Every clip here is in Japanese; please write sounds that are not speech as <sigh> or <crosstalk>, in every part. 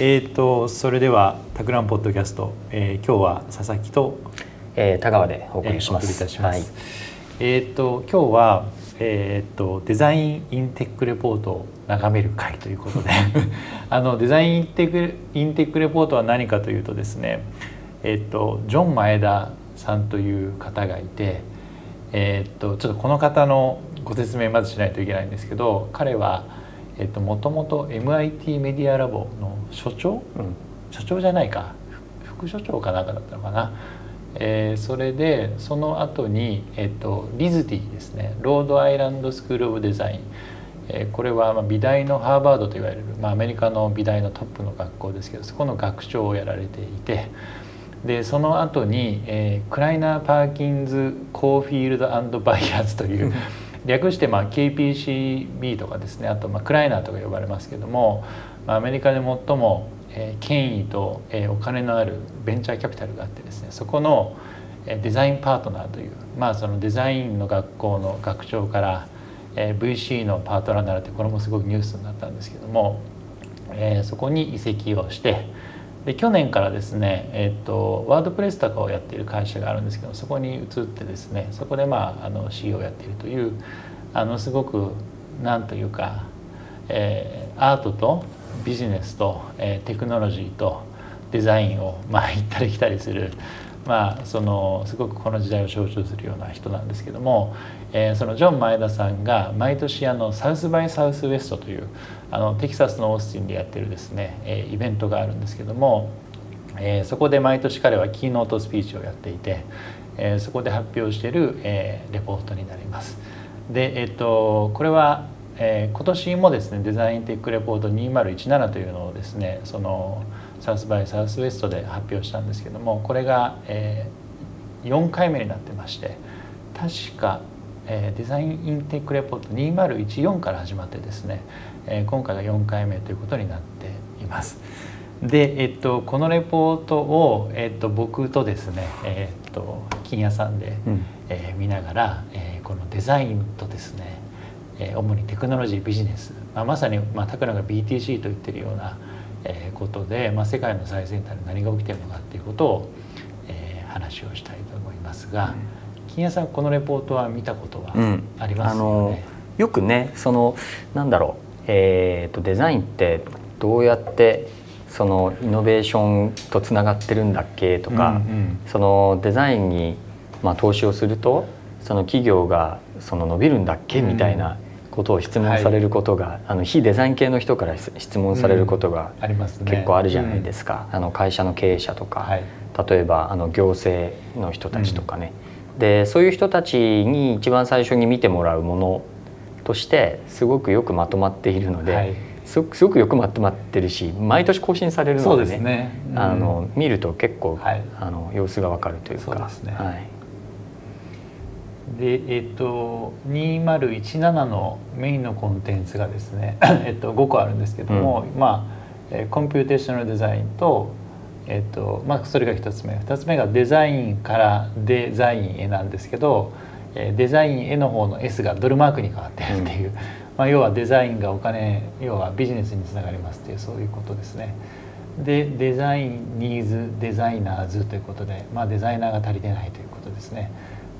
えーと、それでは「たくらんポッドキャスト」えー、今日は佐々木と、えー、田川でお送りします。えー、いたします。はい、えっ、ー、と今日はえっ、ー、とデザインインテックレポートを眺める会ということで <laughs> あのデザインインテックインテックレポートは何かというとですね、えっ、とジョン前田さんという方がいて、えっ、とちょっとこの方のご説明まずしないといけないんですけど、彼はえっともともと MIT メディアラボの所長、うん、所長じゃないか。副所長かなんかだったのかな、えー、それでその後にえっと RISD ですね。ロードアイランドスクール・オブ・デザイン、えー、これはまあ美大のハーバードと言われる、まあ、アメリカの美大のトップの学校ですけどそこの学長をやられていて。でその後に、えー、クライナー・パーキンズ・コーフィールドバイヤーズという <laughs> 略してまあ KPCB とかですねあとまあクライナーとか呼ばれますけども、まあ、アメリカで最も、えー、権威と、えー、お金のあるベンチャーキャピタルがあってですねそこのデザインパートナーという、まあ、そのデザインの学校の学長から、えー、VC のパートナーになるってこれもすごくニュースになったんですけども、えー、そこに移籍をして。で去年からですね、えーと、ワードプレスとかをやっている会社があるんですけどそこに移ってですねそこでまああの CEO をやっているというあのすごくなんというか、えー、アートとビジネスと、えー、テクノロジーとデザインをまあ行ったり来たりするまあ、そのすごくこの時代を象徴するような人なんですけども、えー、そのジョン前田さんが毎年あのサウスバイサウスウエストというあのテキサスのオースティンでやってるですね、えー、イベントがあるんですけども、えー、そこで毎年彼はキーノートスピーチをやっていて、えー、そこで発表している、えー、レポートになります。で、えっとこれはえー、今年もですねデザインテックレポート2017というのをですねそのサウスバイサウスウエストで発表したんですけどもこれが、えー、4回目になってまして確か、えー、デザインインテックレポート2014から始まってですね、えー、今回が4回目ということになっています。で、えっと、このレポートを、えっと、僕とですね、えっと、金屋さんで、うん、えー、見ながら、えー、このデザインとですね、えー、主にテクノロジービジネス、まあ、まさに、まあ、拓野が BTC と言ってるような、えことで、まあ、世界の最先端で何が起きてるのかっていうことを、えー、話をしたいと思いますが、うん、金谷さんこのレポートは見たことはありますよね、うん、よくねそのなんだろう、えーと、デザインってどうやってそのイノベーションとつながってるんだっけとか、うんうん、そのデザインに、まあ、投資をするとその企業がその伸びるんだっけみたいなことを質問されることが、はい、あの非デザイン系の人から質問されることが結構あるじゃないですか、うん。あの会社の経営者とか、はい、例えばあの行政の人たちとかね、うん、でそういう人たちに一番最初に見てもらうものとしてすごくよくまとまっているので、はい、すごくよくまとまってるし毎年更新されるのでね、ね。うん、あの見ると結構、あの様子がわかるというか。そうですね。はい。でえっと2017のメインのコンテンツがですね <coughs> えっと5個あるんですけども、うん、まあコンピューテーショナルデザインとえっとまあそれが1つ目。2つ目がデザインからデザインへなんですけどデザインへの方の S がドルマークに変わってるっていう、うん、まあ、要はデザインがお金要はビジネスにつながりますっていうそういうことですね。でデザインニーズデザイナーズということで、まあ、デザイナーが足りてないということですね。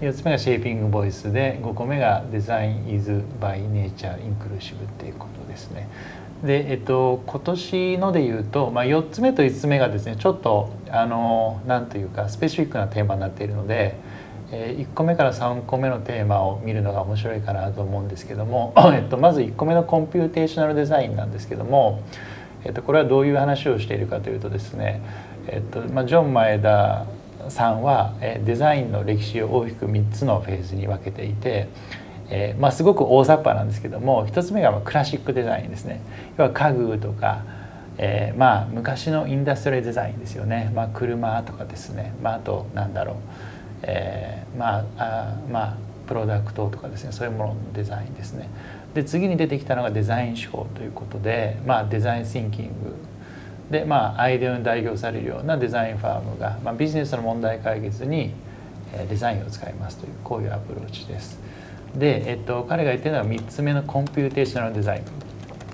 4つ目がシェイピングボイスで5個目がデザインイズバイネイチャーインクルーシブっていうことですね。で、えっと、今年ので言うと、まあ、4つ目と5つ目がですねちょっとあのなんというかスペシフィックなテーマになっているので、え、1個目から3個目のテーマを見るのが面白いかなと思うんですけども、<laughs> えっと、まず1個目のコンピューテーショナルデザインなんですけども、えっと、これはどういう話をしているかというとですね、えっとまあ、ジョン前田さんはデザインの歴史を大きく3つのフェーズに分けていて、えーまあ、すごく大雑把なんですけども1つ目がクラシックデザインですね。要は家具とか、えー、まあ昔のインダストリーデザインですよね、まあ、車とかですね、まあ、となんだろう、えー、まああまあプロダクトとかですねそういうもののデザインですね。で次に出てきたのがデザイン手法ということで、まあ、デザインシンキング。でまあ IDEO に代表されるようなデザインファームが、まあ、ビジネスの問題解決にデザインを使いますというこういうアプローチです。で、えっと、彼が言ってるのは3つ目のコンピューテーショナルデザイ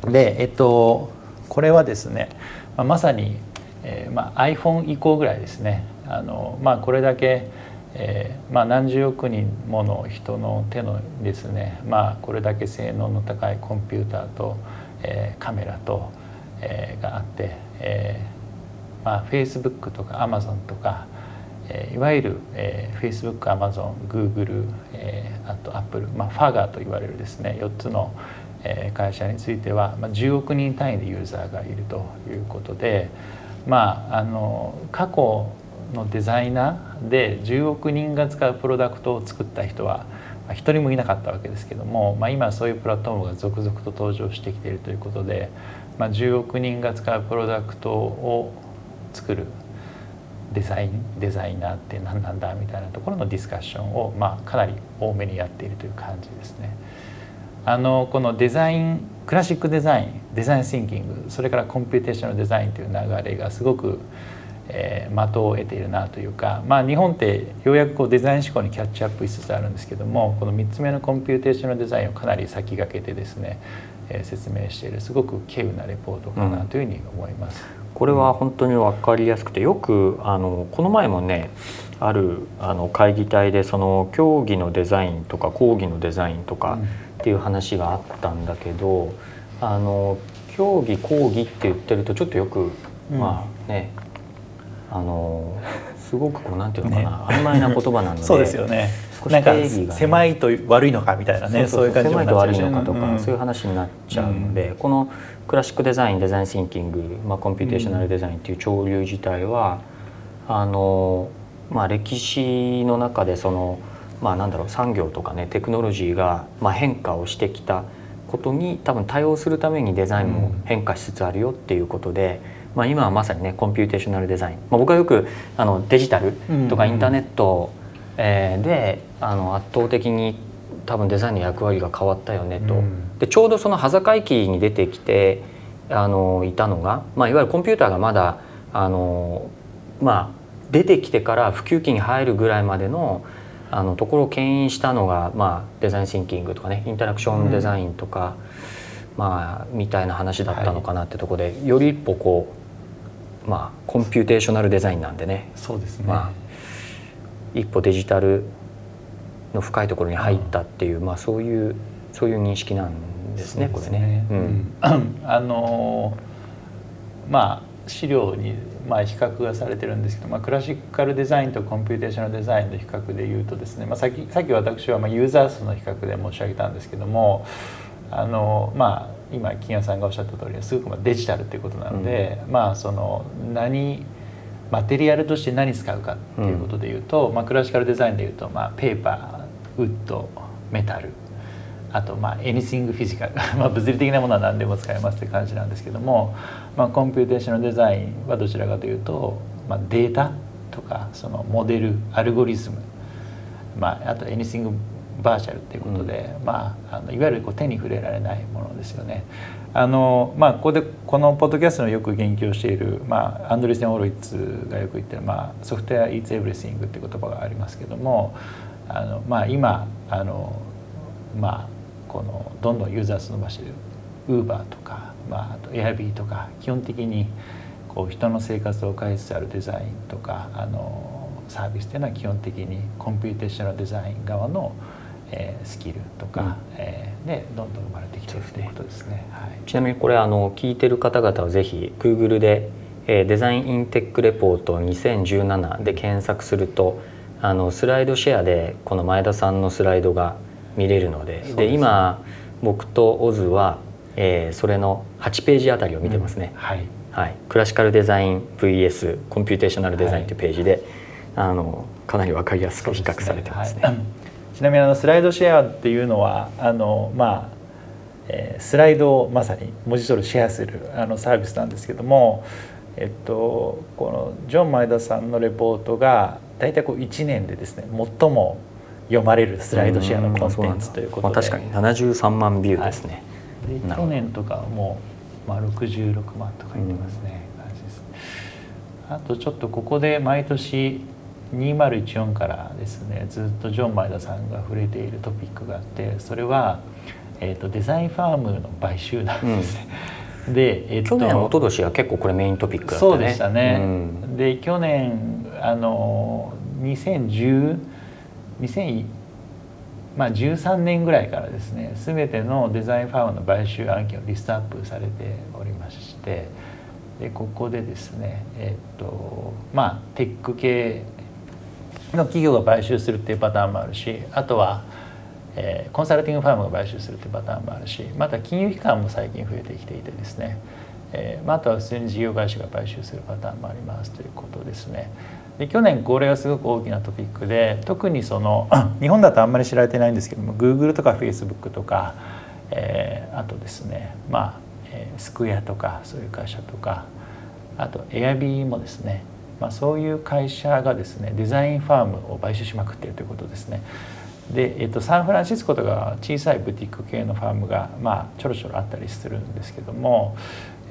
ン。で、えっと、これはですね、まあ、まさに、えーまあ、iPhone 以降ぐらいですね。あの、まあ、これだけ、えーまあ、何十億人もの人の手のですね、まあ、これだけ性能の高いコンピューターと、えー、カメラと、えー、があって、えーまあ、Facebook とか Amazon とか、えー、いわゆる、えー、Facebook、Amazon、Google、えー、あと Apple、まあ、ファガーと言われるですね4つの、えー、会社については、まあ、10億人単位でユーザーがいるということで、まあ、あの過去のデザイナーで10億人が使うプロダクトを作った人は一人もいなかったわけですけども、まあ、今そういうプラットフォームが続々と登場してきているということで、まあ、10億人が使うプロダクトを作るデザインデザイナーって何なんだみたいなところのディスカッションを、まあ、かなり多めにやっているという感じですね。あのこのデザインクラシックデザインデザインシンキングそれからコンピューテーショナルデザインという流れがすごく、えー、的を得ているなというか、まあ、日本ってようやくこうデザイン思考にキャッチアップしつつあるんですけどもこの3つ目のコンピューテーショナルデザインをかなり先駆けてですね、えー、説明しているすごく稀有なレポートかなというふうに思います。うんこれは本当に分かりやすくてよくあのこの前もねあるあの会議体でその狭義のデザインとか広義のデザインとかっていう話があったんだけど、あの狭義広義って言ってるとちょっとよく、うん、まあねあのすごくこうなんていうのかな、ね、曖昧な言葉なので <laughs> そうですよね。なんか狭いと広いのかみたいなねそういう感じ狭いと広いのかとか、うん、そういう話になっちゃうので、うん、このクラシックデザインデザインシンキング、まあ、コンピューテーショナルデザインっていう潮流自体は、あのまあ、歴史の中でその、まあ、なんだろう産業とかねテクノロジーが、まあ、変化をしてきたことに多分対応するためにデザインも変化しつつあるよっていうことで。まあ、今はまさにねコンピューテーショナルデザイン、まあ、僕はよくあのデジタルとかインターネット、うんえー、であの圧倒的に多分デザインの役割が変わったよねと、うん、でちょうどその端境期に出てきてあのいたのが、まあ、いわゆるコンピューターがまだあの、まあ、出てきてから普及期に入るぐらいまでのあのところを牽引したのが、まあ、デザインシンキングとかねインタラクションデザインとか、うん、まあ、みたいな話だったのかなってところで、はい、より一歩こう、まあ、コンピューテーショナルデザインなんでね。そうですね、まあ一歩デジタルの深いところに入ったっていう、まあ、そういうそういう認識なんですね、ね、これね。うん、あのまあ資料にまあ比較がされてるんですけど、まあ、クラシカルデザインとコンピューテーショナルデザインの比較でいうとですね、まあ、さっきさっき私はまあユーザー数の比較で申し上げたんですけどもあのまあ今金谷さんがおっしゃった通りすごくデジタルということなので、うん、まあその何マテリアルとして何使うかっていうことでいうと、うん、まあ、クラシカルデザインでいうと、まあ、 paper wood metal あとまあ anything physical まあ物理的なものは何でも使えますって感じなんですけども、まあ、コンピューテーショナルデザインはどちらかというと、まあ、データとかそのモデルアルゴリズム、まあ、あと anything virtual っていうことで、うん、まあ、あのいわゆるこう手に触れられないものですよね。あのまあ、ここでこのポッドキャストのよく言及している、まあ、アンドリーセン・ホロウィッツがよく言ってる、まあ、 software eats everything って言葉がありますけどもあの、まあ、今あの、まあ、このどんどんユーザー数伸ばしているウーバーとか、まあ、あとエアビーとか基本的にこう人の生活を変えつつあるデザインとかあのサービスっていうのは基本的にコンピューテーショナルデザイン側のえー、スキルとか、うん、えー、でどんどん生まれてきてるということですね。はい、ちなみにこれあの聞いてる方々はぜひ Google で、えー、 Design in Tech Report 2017で検索するとあのスライドシェアでこの前田さんのスライドが見れるので。で、ね、今僕とオズは、えー、それの8ページあたりを見てますね。うん、はい。はい、クラシカルデザイン VS コンピューテーショナルデザインというページで、はい、あのかなり分かりやすく比較されてますね。ちなみにあのスライドシェアっていうのはあのまあえー、スライドをまさに文字通りシェアするあのサービスなんですけども、えっと、このジョン前田さんのレポートが大体こう1年でですね最も読まれるスライドシェアのコンテンツということで、まあ、確かに73万ビューですね、はい、で去年とかもう、まあ、66万とか言ってますね、感じです。あとちょっとここで毎年2014からですねずっとジョン・マイダさんが触れているトピックがあってそれは、えーと、デザインファームの買収なんですね。うん。で、えっと、去年一昨年は結構これメイントピックだったね。そうでしたね、うん、で去年あの2010 2013年ぐらいからですね全てのデザインファームの買収案件をリストアップされておりましてでここでですねえっとまあテック系の企業が買収するっていうパターンもあるしあとは、えー、コンサルティングファームが買収するっていうパターンもあるしまた金融機関も最近増えてきていてですね、えーまあ、あとは普通に事業会社が買収するパターンもありますということですね。で去年これがすごく大きなトピックで特にその <clears throat> 日本だとあんまり知られてないんですけども Google とか Facebook とか、えー、あとですねまあ、えー、スクエアとかそういう会社とかあと Airb もですね、まあ、そういう会社がですねデザインファームを買収しまくっているということですね。で、えっと、サンフランシスコとか小さいブティック系のファームが、まあ、ちょろちょろあったりするんですけども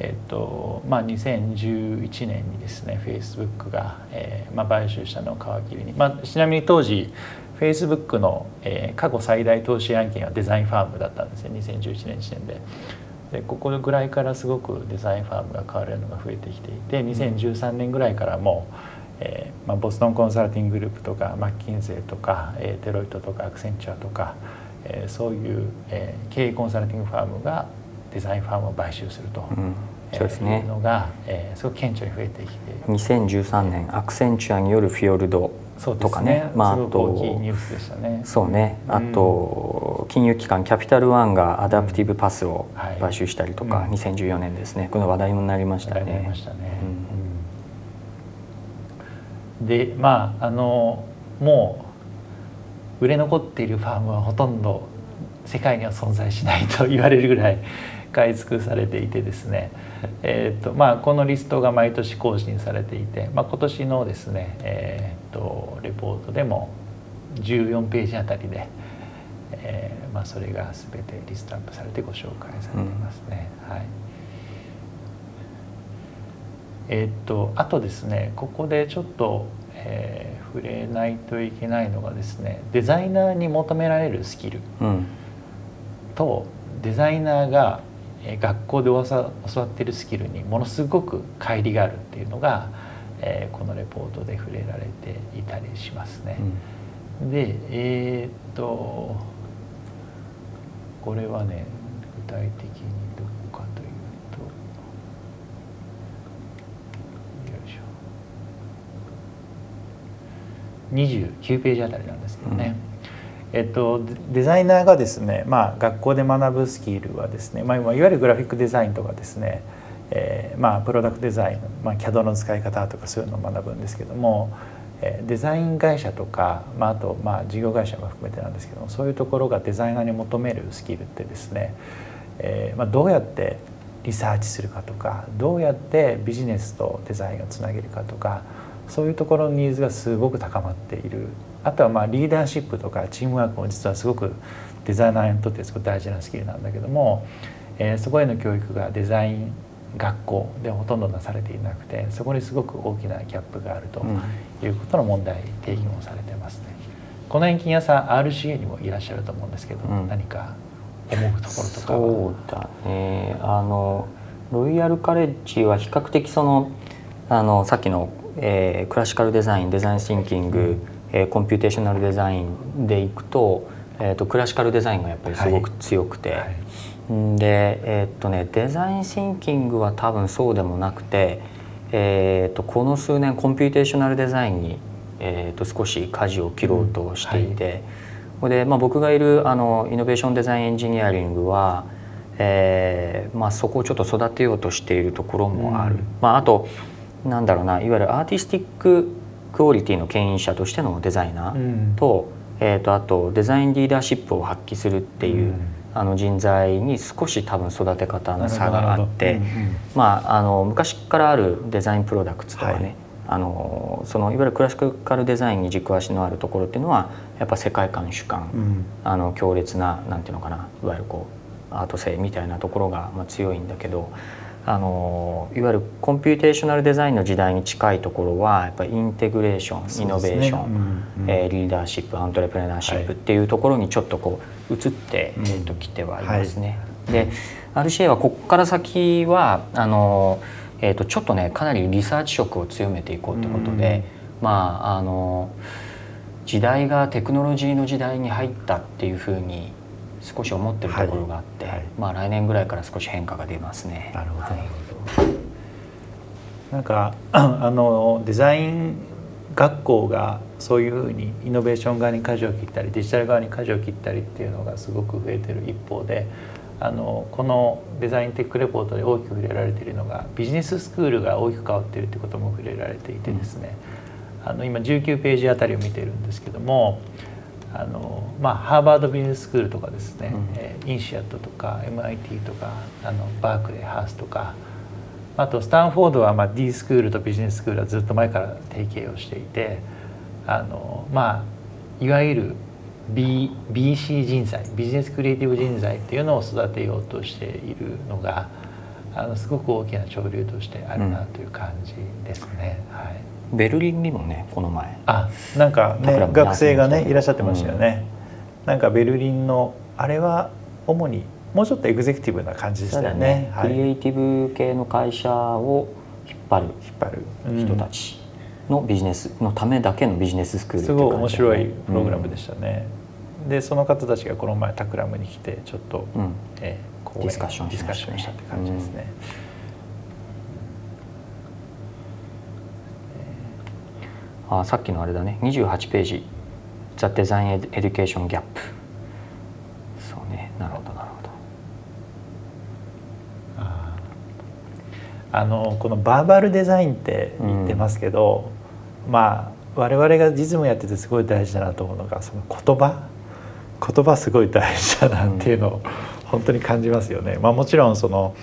えっとまあ、2011年にですねフェイスブックが、えーまあ、買収したのを皮切りに、まあ、ちなみに当時フェイスブックの、えー、過去最大投資案件はデザインファームだったんですね2011年時点で。でここぐらいからすごくデザインファームが変わるのが増えてきていて2013年ぐらいからも、えーまあ、ボストンコンサルティンググループとかマッキンゼーとか、えー、デロイトとかアクセンチュアとか、えー、そういう、えー、経営コンサルティングファームがデザインファームを買収すると。うんそうですね、のが、えー、すごく顕著に増えてきて2013年アクセンチュアによるフィヨルドとかね。ねまあ、あとね。そうね。あと、金融機関キャピタルワンがアダプティブパスを買収したりとか、うん。はい、2014年ですね。この話題になりましたね。なりましたね、うん、でまああのもう売れ残っているファームはほとんど世界には存在しないと言われるぐらい買い尽くされていてですね、<laughs> えーとまあ、このリストが毎年更新されていて、まあ、今年のですね、えーと、レポートでも14ページあたりで、えーまあ、それが全てリストアップされてご紹介されていますね。うん、はいえーと、とあとですねここでちょっと、えー、触れないといけないのがですねデザイナーに求められるスキルと、デザイナーが学校で教わっているスキルにものすごく乖離があるっていうのが、えー、このレポートで触れられていたりしますね。うん、でえー、っとこれはね具体的にどこかというとよいしょ29ページあたりなんですけどね。うんえっと、デザイナーがですね、まあ、学校で学ぶスキルはですね、まあ、いわゆるグラフィックデザインとかですね、えー、まあプロダクトデザイン、まあ、CAD の使い方とかそういうのを学ぶんですけどもえデザイン会社とか、まあ、あとまあ事業会社も含めてなんですけどもそういうところがデザイナーに求めるスキルってですね、えーまあ、どうやってリサーチするかとかどうやってビジネスとデザインをつなげるかとかそういうところのニーズがすごく高まっている。あとはまあリーダーシップとかチームワークも実はすごくデザイナーにとってすごく大事なスキルなんだけども、えー、そこへの教育がデザイン学校でほとんどなされていなくてそこにすごく大きなギャップがあるということの問題提起もされてますね。この辺金屋さん RCA にもいらっしゃると思うんですけど、うん、何か思うところとかそうだね。あのロイヤルカレッジは比較的そのあのさっきの、えー、クラシカルデザインデザインシンキング、うんえー、コンピューテーショナルデザインでいくと,、えーと、クラシカルデザインがやっぱりすごく強くて、はい。はい、でえっ、ー、とねデザインシンキングは多分そうでもなくて、えーと、この数年コンピューテーショナルデザインに、えーと、少し舵を切ろうとしていて、うん。はい、でまあ、僕がいるあのイノベーションデザインエンジニアリングは、えーまあ、そこをちょっと育てようとしているところもある。うん、まあ、あとなんだろうないわゆるアーティスティッククオリティの牽引者としてのデザイナーと,、えー、とあとデザインリーダーシップを発揮するっていう、あの人材に少し多分育て方の差があって、まあ、あの昔からあるデザインプロダクツとかね、はい、あのそのいわゆるクラシカルデザインに軸足のあるところっていうのはやっぱ世界観主観、うん、あの強烈ななんていうのかないわゆるこうアート性みたいなところがまあ強いんだけどあのいわゆるコンピューテーショナルデザインの時代に近いところはやっぱりインテグレーション、イノベーション、うんうん、えー、リーダーシップアントレプレナーシップっていうところにちょっとこう移って、はい、えー、ときてはいますね。はい。で RCA はここから先はあの、えー、とちょっとねかなりリサーチ色を強めていこうということで、まああの時代がテクノロジーの時代に入ったっていうふうに少し思ってるところがあって、はい。はい、まあ来年ぐらいから少し変化が出ますね。なるほど、はい、なんか <clears throat> あのデザイン学校がそういうふうにイノベーション側に舵を切ったりデジタル側に舵を切ったりっていうのがすごく増えてる一方であのこのデザインテックレポートで大きく触れられているのがビジネススクールが大きく変わっているということも触れられていてですね、うん、あの今19ページあたりを見ているんですけどもあの、まあ、ハーバードビジネススクールとかですね、うん、えインシアットとか MIT とかあのバークレーハースとかあとスタンフォードはまあ D スクールとビジネススクールはずっと前から提携をしていてあのまあいわゆる B BC 人材ビジネスクリエイティブ人材っていうのを育てようとしているのがあのすごく大きな潮流としてあるなという感じですね。うん、はいベルリンにもねこの前あなんかね学生がねいらっしゃってましたよね、うん、なんかベルリンのあれは主にもうちょっとエグゼクティブな感じでしたよね、ね。はい、クリエイティブ系の会社を引っ張る引っ張る。人たちのビジネスのためだけのビジネススクールすごい面白いプログラムでしたね、うん、でその方たちがこの前タクラムに来てちょっと、うん、えー、ディスカッションディスカッションしたって感じですね、うん、あさっきのあれだね。28ページ「ザ・デザイン・エデュケーション・ギャップ」そうね。なるほどなるほど。あのこのバーバルデザインって言ってますけど、うん、まあ我々が実務やっててすごい大事だなと思うのがその言葉？言葉すごい大事だなっていうのを本当に感じますよね。まあ、もちろんその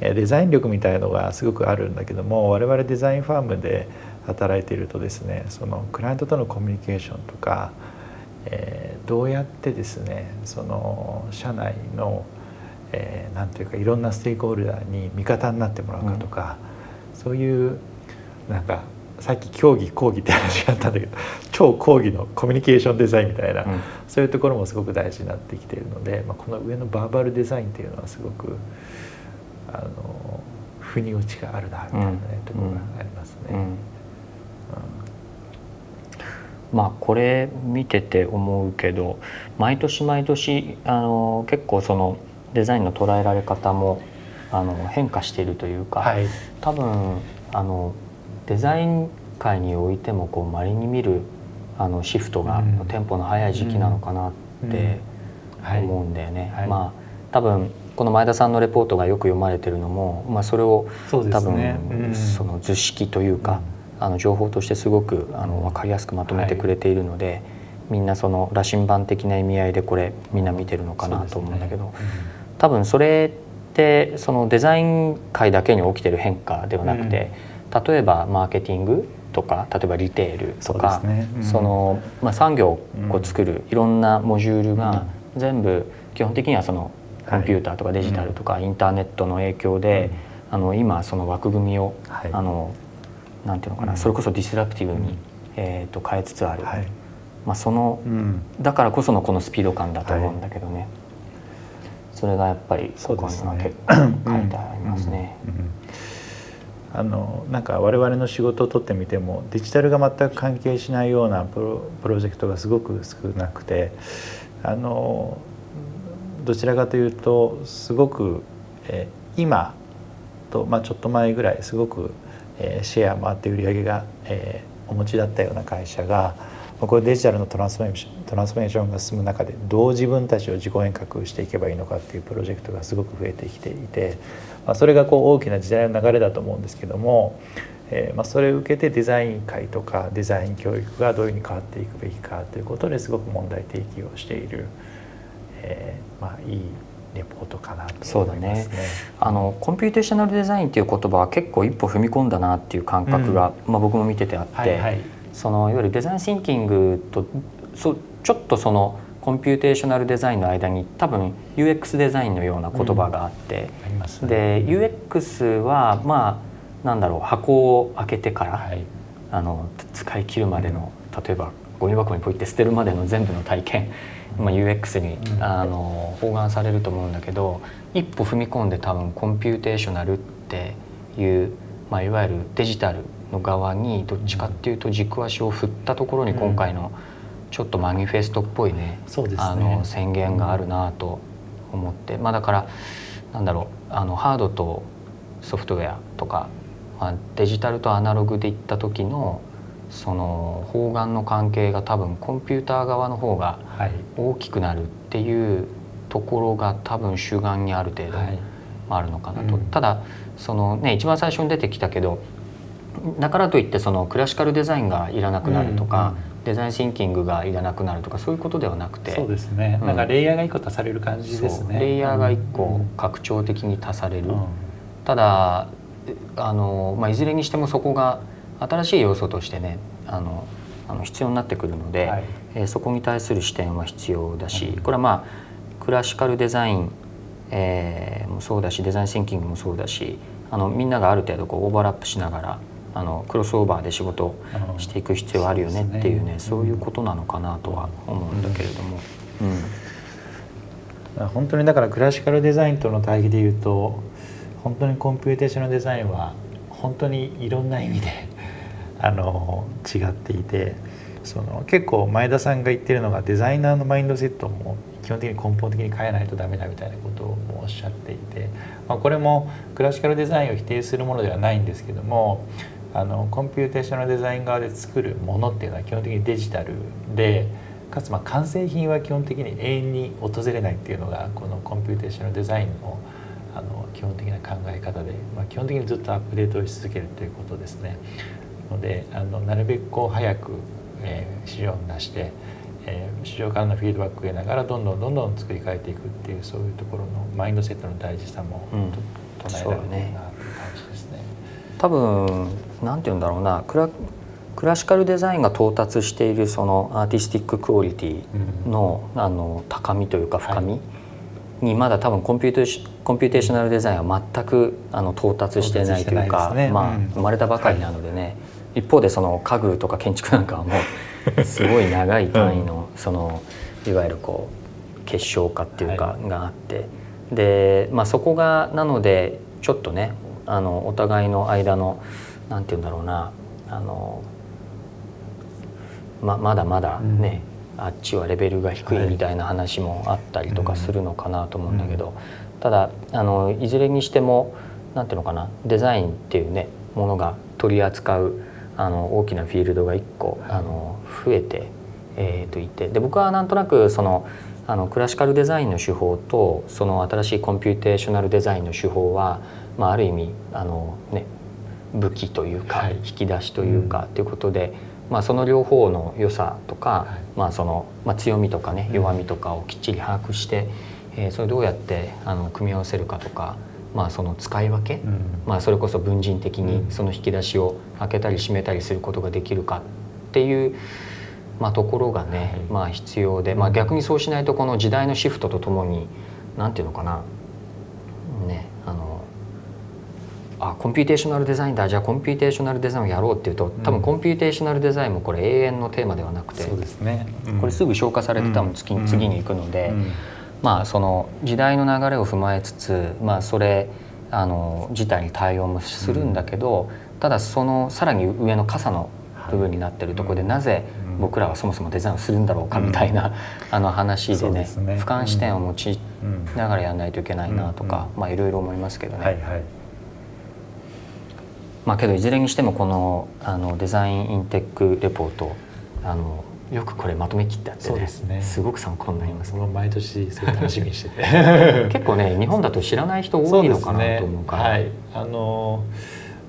デザイン力みたいのがすごくあるんだけども我々デザインファームで働いているとですねそのクライアントとのコミュニケーションとか、えー、どうやってですねその社内のえー、ていうかいろんなステークホルダーに味方になってもらうかとか、うん、そういうなんかさっき競技講義って話があったんだけど <laughs> 超講義のコミュニケーションデザインみたいな、うん、そういうところもすごく大事になってきているので、まあ、この上のバーバルデザインっていうのはすごくあの腑に落ちがあるなみたいなね、うん、ところがありますね。まあこれ見てて思うけど毎年毎年あの結構そのデザインの捉えられ方もあの変化しているというか、はい、多分あのデザイン界においてもこう稀に見るあのシフトが、うん、テンポの速い時期なのかなって思うんだよね。まあ多分この前田さんのレポートがよく読まれてるのも、まあ、それを多分、ねうん、その図式というか、うん、あの情報としてすごくあの分かりやすくまとめてくれているので、はい、みんなその羅針盤的な意味合いでこれみんな見てるのかなと思うんだけど。多分それってそのデザイン界だけに起きてる変化ではなくて、うん、例えばマーケティングとか例えばリテールとかそ、ね。うん、その、まあ、産業をこう作るいろんなモジュールが全部基本的にはそのコンピューターとかデジタルとかインターネットの影響で、あの今その枠組みを、はい、あのなんていうのかな、それこそディスラプティブに、えー、と変えつつある、はい、まあ、その、だからこそのこのスピード感だと思うんだけどね。それがやっぱりここには結構書いてありますね。あのなんか我々の仕事をとってみてもデジタルが全く関係しないようなプロプロジェクトがすごく少なくてあのどちらかというとすごく、え今と、まあ、ちょっと前ぐらいすごく、えシェアもあって売り上げが、えお持ちだったような会社がこれデジタルのトランスフォーメーショントランスフォーメーションが進む中でどう自分たちを自己変革していけばいいのかっていうプロジェクトがすごく増えてきていて、まあ、それがこう大きな時代の流れだと思うんですけども、えー、まあそれを受けてデザイン会とかデザイン教育がどういうふうに変わっていくべきかということですごく問題提起をしている、えー、まあいいレポートかなと思いますね。ね。あのコンピューテーショナルデザインっていう言葉は結構一歩踏み込んだなっていう感覚が、うん、まあ僕も見ててあって、はいはい。そのいわゆるデザインシンキングとそちょっとそのコンピューテーショナルデザインの間に多分 UX デザインのような言葉があって、うん、で UX はまあなんだろう箱を開けてから、はい、あの使い切るまでの例えばゴミ箱にポイって捨てるまでの全部の体験、まあ、UX に、あの包含されると思うんだけど一歩踏み込んで多分コンピューテーショナルっていう、まあ、いわゆるデジタルの側にどっちかっていうと軸足を振ったところに今回のちょっとマニフェストっぽいね,、あの宣言があるなと思って、まあ、だからなんだろうあのハードとソフトウェアとか、まあ、デジタルとアナログでいった時のその方眼の関係が多分コンピューター側の方が大きくなるっていうところが多分主眼にある程度あるのかなと。はいうん、ただそのね一番最初に出てきたけどだからといってそのクラシカルデザインがいらなくなるとか、うんうん、デザインシンキングがいらなくなるとかそういうことではなくて。そうですね、うん、なんかレイヤーが1個足される感じですね。レイヤーが1個拡張的に足される、うん、ただあの、まあ、いずれにしてもそこが新しい要素としてねあのあの必要になってくるので、はい、えー、そこに対する視点は必要だし、これはまあクラシカルデザイン、えー、もそうだしデザインシンキングもそうだしあのみんながある程度こうオーバーラップしながらあのクロスオーバーで仕事していく必要あるよねっていうねそういうことなのかなとは思うんだけれども。うん、本当にだからクラシカルデザインとの対比で言うと本当にコンピューテーショナルデザインは本当にいろんな意味であの違っていてその結構前田さんが言ってるのがデザイナーのマインドセットも基本的に根本的に変えないとダメだみたいなことをおっしゃっていて、まあ、これもクラシカルデザインを否定するものではないんですけどもあのコンピューテーショナルデザイン側で作るものっていうのは基本的にデジタルでかつまあ完成品は基本的に永遠に訪れないっていうのがこのコンピューテーショナルデザインのあの基本的な考え方で、まあ、基本的にずっとアップデートをし続けるということですね。のであのなるべくこう早く、えー、市場に出して、えー、市場からのフィードバックを得ながらどんどんどんどん作り変えていくっていうそういうところのマインドセットの大事さも、うん、唱えられてるなという感じですね。多分なんて言うんだろうな。クラクラシカルデザインが到達しているその artistic quality の,、あの高みというか深み、はい。にまだ多分 computa computational design は全くあの到達してないというか、ね、まあ、生まれたばかりなのでね、一方でその家具とか建築なんかはもうすごい長い単位のそのいわゆるこう結晶化っていうかがあって。で、まあ、そこがなのでちょっとねあのお互いの間のなんて言うんだろうな。あのままだまだね、うん、あっちはレベルが低いみたいな話もあったりとかするのかなと思うんだけど、ただあのいずれにしてもなんていうのかな。デザインっていうねものが取り扱うあの大きなフィールドが1個あの増えて、えー、といてで僕はなんとなくそのあのクラシカルデザインの手法とその新しい computational design の手法は、まあ、ある意味あの、ね、武器というか、引き出しというか、ということで、まあ、その両方の良さとか、まあそのまあ、強みとかね弱みとかをきっちり把握して、えー、それどうやってあの組み合わせるかとかまあ、その使い分け、うん、まあ、それこそ文人的にその引き出しを開けたり閉めたりすることができるかっていう、まあ、ところがね、はい、まあ、必要で、まあ、逆にそうしないとこの時代のシフトとともに何て言うのかなねあのあ computational design だじゃあ computational design をやろうっていうと多分 computational design もこれ永遠のテーマではなくて、そうですね、これすぐ消化されて多分次,、次に行くので。まあ、その時代の流れを踏まえつつ、まあ、それあの自体に対応もするんだけど、ただそのさらに上の傘の部分になってるところで、なぜ僕らはそもそもデザインをするんだろうかみたいな、あの話でね俯瞰視点を持ちながらやらないといけないなとか、まあいろいろ思いますけどね。はいはい。まあけどいずれにしてもこのあのデザインインテックレポートあのよくこれまとめきってあってね。すね。すごく参考になります。ね毎年それ楽しみにしてて。<laughs> 結構ね日本だと知らない人多いのかなと思うから、ね、はい。あの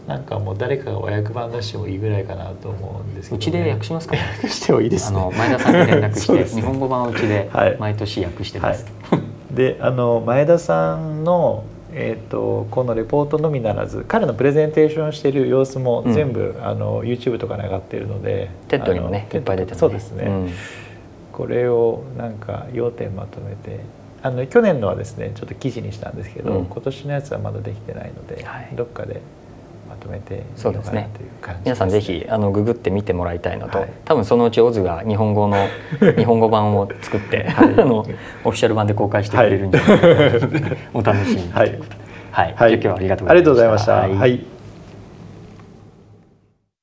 なんかもう誰かがお役番出してもいいぐらいかなと思うんですけど、ね、うちで訳しますか訳してもいいです、ね、あの前田さんに連絡して <laughs> ね、日本語版はうちで毎年訳してます、はいはい、であの前田さんのえーと、このレポートのみならず彼のプレゼンテーションしている様子も全部、うん、あの YouTube とかに上がっているので TED にもねいっぱい出てね。そうですね、うん、これをなんか要点まとめてあの去年のはですねちょっと記事にしたんですけど、うん、今年のやつはまだできてないので、はい、どっかでまめてそうですね。という感じ皆さんぜひあのググって見てもらいたいのと、はい。多分そのうちオズが日本語の <laughs> 日本語版を作って、<laughs> あのオフィシャル版で公開してくれるんじゃないかと、<laughs> お楽しみに。とい。うことで、はい。はい今日はありがとうありがとうございました。はいはい